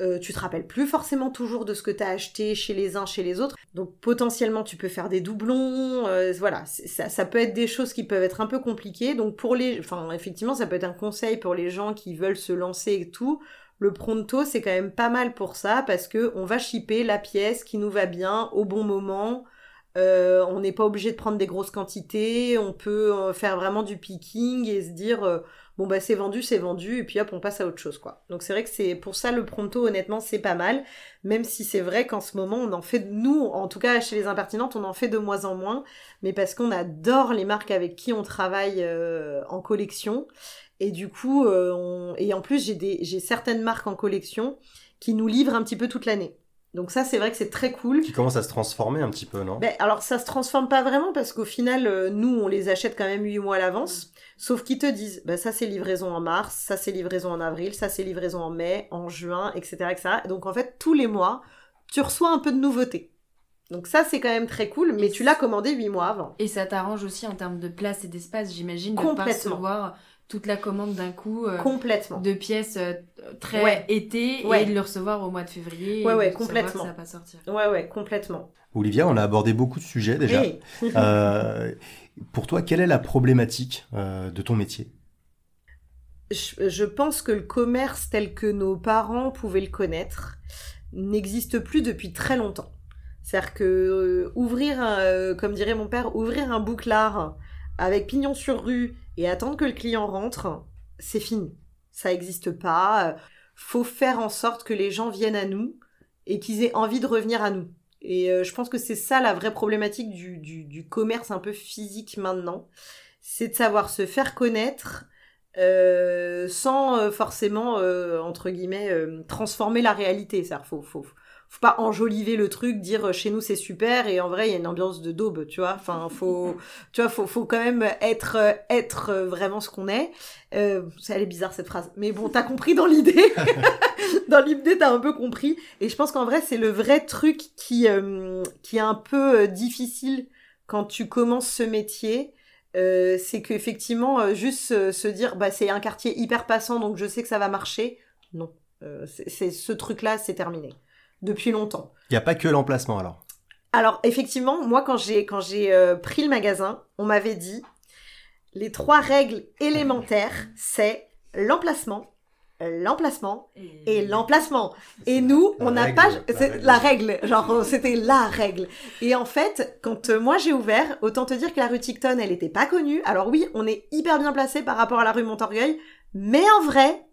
euh, tu te rappelles plus forcément toujours de ce que tu as acheté chez les uns, chez les autres. Donc potentiellement tu peux faire des doublons, voilà, ça, ça, peut être des choses qui peuvent être un peu compliquées. Donc pour les, enfin effectivement ça peut être un conseil pour les gens qui veulent se lancer et tout. Le pronto c'est quand même pas mal pour ça parce que on va shipper la pièce qui nous va bien au bon moment. On n'est pas obligé de prendre des grosses quantités, on peut faire vraiment du picking et se dire bon bah c'est vendu, c'est vendu, et puis hop, on passe à autre chose quoi. Donc c'est vrai que c'est pour ça le pronto, honnêtement, c'est pas mal, même si c'est vrai qu'en ce moment on en fait, nous, en tout cas chez les impertinentes, on en fait de moins en moins, mais parce qu'on adore les marques avec qui on travaille euh, en collection, et du coup, euh, et en plus j'ai des, j'ai certaines marques en collection qui nous livrent un petit peu toute l'année. Donc ça, c'est vrai que c'est très cool. Qui commence à se transformer un petit peu, non? Ben, Alors ça se transforme pas vraiment parce qu'au final, euh, nous, on les achète quand même 8 mois à l'avance. Sauf qu'ils te disent, ben, ça c'est livraison en mars, ça c'est livraison en avril, ça c'est livraison en mai, en juin, etc., etc. Donc en fait, tous les mois, tu reçois un peu de nouveautés. Donc ça, c'est quand même très cool, mais Et tu l'as commandé 8 mois avant. Et ça t'arrange aussi en termes de place et d'espace, j'imagine, de pas Complètement. recevoir toute la commande d'un coup euh, Complètement. de pièces euh, très Ouais. été Ouais. et de le recevoir au mois de février. Ouais, et ouais, de savoir complètement. Que ça va pas sortir. Ouais, ouais, complètement. Olivia, on a abordé beaucoup de sujets déjà. Oui. Euh, pour toi, quelle est la problématique euh, de ton métier? Je, je pense que le commerce tel que nos parents pouvaient le connaître n'existe plus depuis très longtemps. C'est-à-dire que euh, ouvrir, un- euh, comme dirait mon père, ouvrir un bouclard avec pignon sur rue et attendre que le client rentre, c'est fini. Ça n'existe pas. Faut faire en sorte que les gens viennent à nous et qu'ils aient envie de revenir à nous. Et euh, je pense que c'est ça la vraie problématique du, du, commerce un peu physique maintenant. C'est de savoir se faire connaître, euh, sans euh, forcément, entre guillemets, transformer la réalité. C'est-à-dire, faut, faut pas enjoliver le truc, dire euh, chez nous c'est super et en vrai il y a une ambiance de daube, tu vois. Enfin, faut, tu vois, faut, faut quand même être, euh, être euh, vraiment ce qu'on est. Euh, ça elle est bizarre cette phrase, mais bon, t'as compris dans l'idée. dans l'idée, t'as un peu compris. Et je pense qu'en vrai, c'est le vrai truc qui, euh, qui est un peu difficile quand tu commences ce métier. Euh, c'est qu'effectivement, juste se dire, bah, c'est un quartier hyper passant, donc je sais que ça va marcher. Non. Euh, c'est c'est- ce truc-là, c'est terminé. Depuis longtemps. Il n'y a pas que l'emplacement alors. Alors, effectivement, moi, quand j'ai quand j'ai euh, pris le magasin, on m'avait dit les trois règles élémentaires, c'est l'emplacement, l'emplacement et l'emplacement. Et nous, on n'a pas la c'est règle. la règle, genre c'était la règle. Et en fait, quand euh, moi j'ai ouvert, autant te dire que la rue Ticton, elle était pas connue. Alors oui, on est hyper bien placé par rapport à la rue Montorgueil, mais en vrai,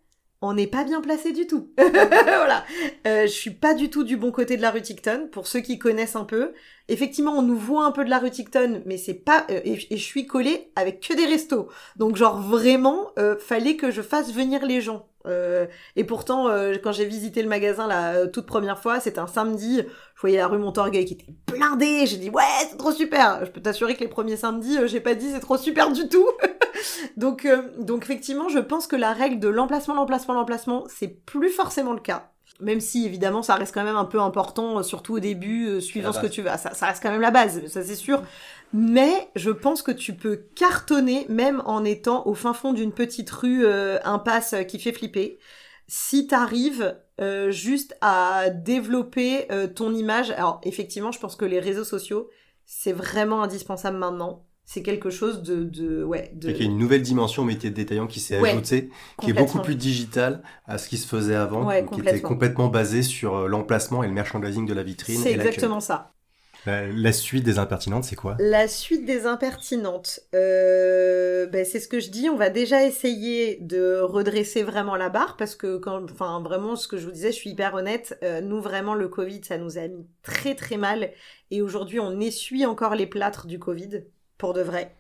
on n'est pas bien placé du tout. voilà. Euh, je suis pas du tout du bon côté de la rue Ticton, pour ceux qui connaissent un peu. Effectivement, on nous voit un peu de la rue Ticton, mais c'est pas... euh, et, je suis collée avec que des restos. Donc genre vraiment, euh, fallait que je fasse venir les gens. Euh, et pourtant, euh, quand j'ai visité le magasin la euh, toute première fois, c'était un samedi, je voyais la rue Montorgueil qui était blindée, j'ai dit ouais, c'est trop super. Je peux t'assurer que les premiers samedis, euh, j'ai pas dit c'est trop super du tout. donc, donc effectivement, je pense que la règle de l'emplacement, l'emplacement, l'emplacement, c'est plus forcément le cas. Même si évidemment ça reste quand même un peu important, euh, surtout au début, euh, suivant ce que tu veux. Ah, Ça, ça reste quand même la base, ça c'est sûr. Mais je pense que tu peux cartonner même en étant au fin fond d'une petite rue euh, impasse qui fait flipper. Si t'arrives euh, juste à développer euh, ton image, alors effectivement, je pense que les réseaux sociaux c'est vraiment indispensable maintenant. C'est quelque chose de, de ouais, de. Il y a une nouvelle dimension au métier de détaillant qui s'est Ouais, ajoutée, qui est beaucoup plus digital à ce qui se faisait avant, Ouais, qui était complètement. basé sur euh, l'emplacement et le merchandising de la vitrine. C'est exactement ça. La, la suite des impertinentes, c'est quoi? La suite des impertinentes, euh, ben, c'est ce que je dis. On va déjà essayer de redresser vraiment la barre parce que quand, enfin vraiment, ce que je vous disais, je suis hyper honnête. euh, nous vraiment, le Covid, ça nous a mis très très mal et aujourd'hui, on essuie encore les plâtres du Covid pour de vrai.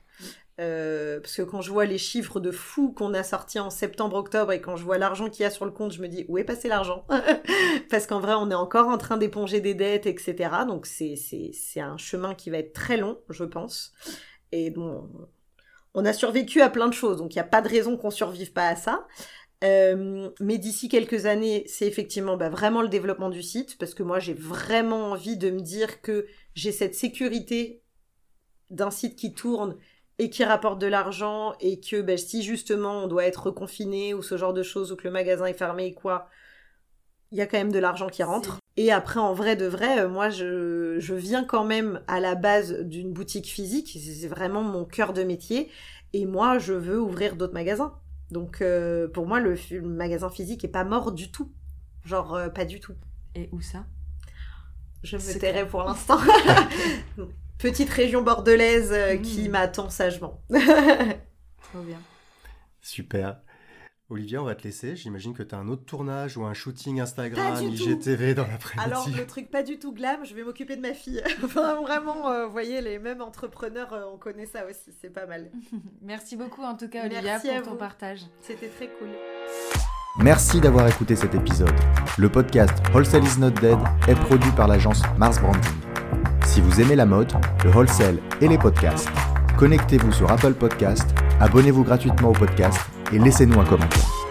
Euh, parce que quand je vois les chiffres de fou qu'on a sortis en septembre-octobre et quand je vois l'argent qu'il y a sur le compte, je me dis où est passé l'argent Parce qu'en vrai, on est encore en train d'éponger des dettes, etc. Donc c'est c'est c'est un chemin qui va être très long, je pense. Et bon, on a survécu à plein de choses, donc il n'y a pas de raison qu'on survive pas à ça. Euh, mais d'ici quelques années, c'est effectivement bah, vraiment le développement du site, parce que moi j'ai vraiment envie de me dire que j'ai cette sécurité d'un site qui tourne et qui rapporte de l'argent et que ben, si justement on doit être reconfiné ou ce genre de choses ou que le magasin est fermé et quoi, il y a quand même de l'argent qui rentre. Et après, en vrai de vrai, euh, moi, je, je viens quand même à la base d'une boutique physique. C'est vraiment mon cœur de métier. Et moi, je veux ouvrir d'autres magasins. Donc, euh, pour moi, le, magasin physique est pas mort du tout. Genre, euh, pas du tout. Et où ça? Je me tairai pour l'instant. Petite région bordelaise euh, qui Mm. m'attend sagement. Trop bien. Super. Olivia, on va te laisser. J'imagine que tu as un autre tournage ou un shooting Instagram. IGTV dans l'après-midi. Alors, le truc pas du tout glam, je vais m'occuper de ma fille. enfin, vraiment, euh, vous voyez, les mêmes entrepreneurs, euh, on connaît ça aussi, c'est pas mal. Merci beaucoup en tout cas Olivia Merci pour à ton vous. partage. C'était très cool. Merci d'avoir écouté cet épisode. Le podcast Wholesale is not dead est produit par l'agence Mars Branding. Si vous aimez la mode, le wholesale et les podcasts, connectez-vous sur Apple Podcast, abonnez-vous gratuitement au podcast et laissez-nous un commentaire.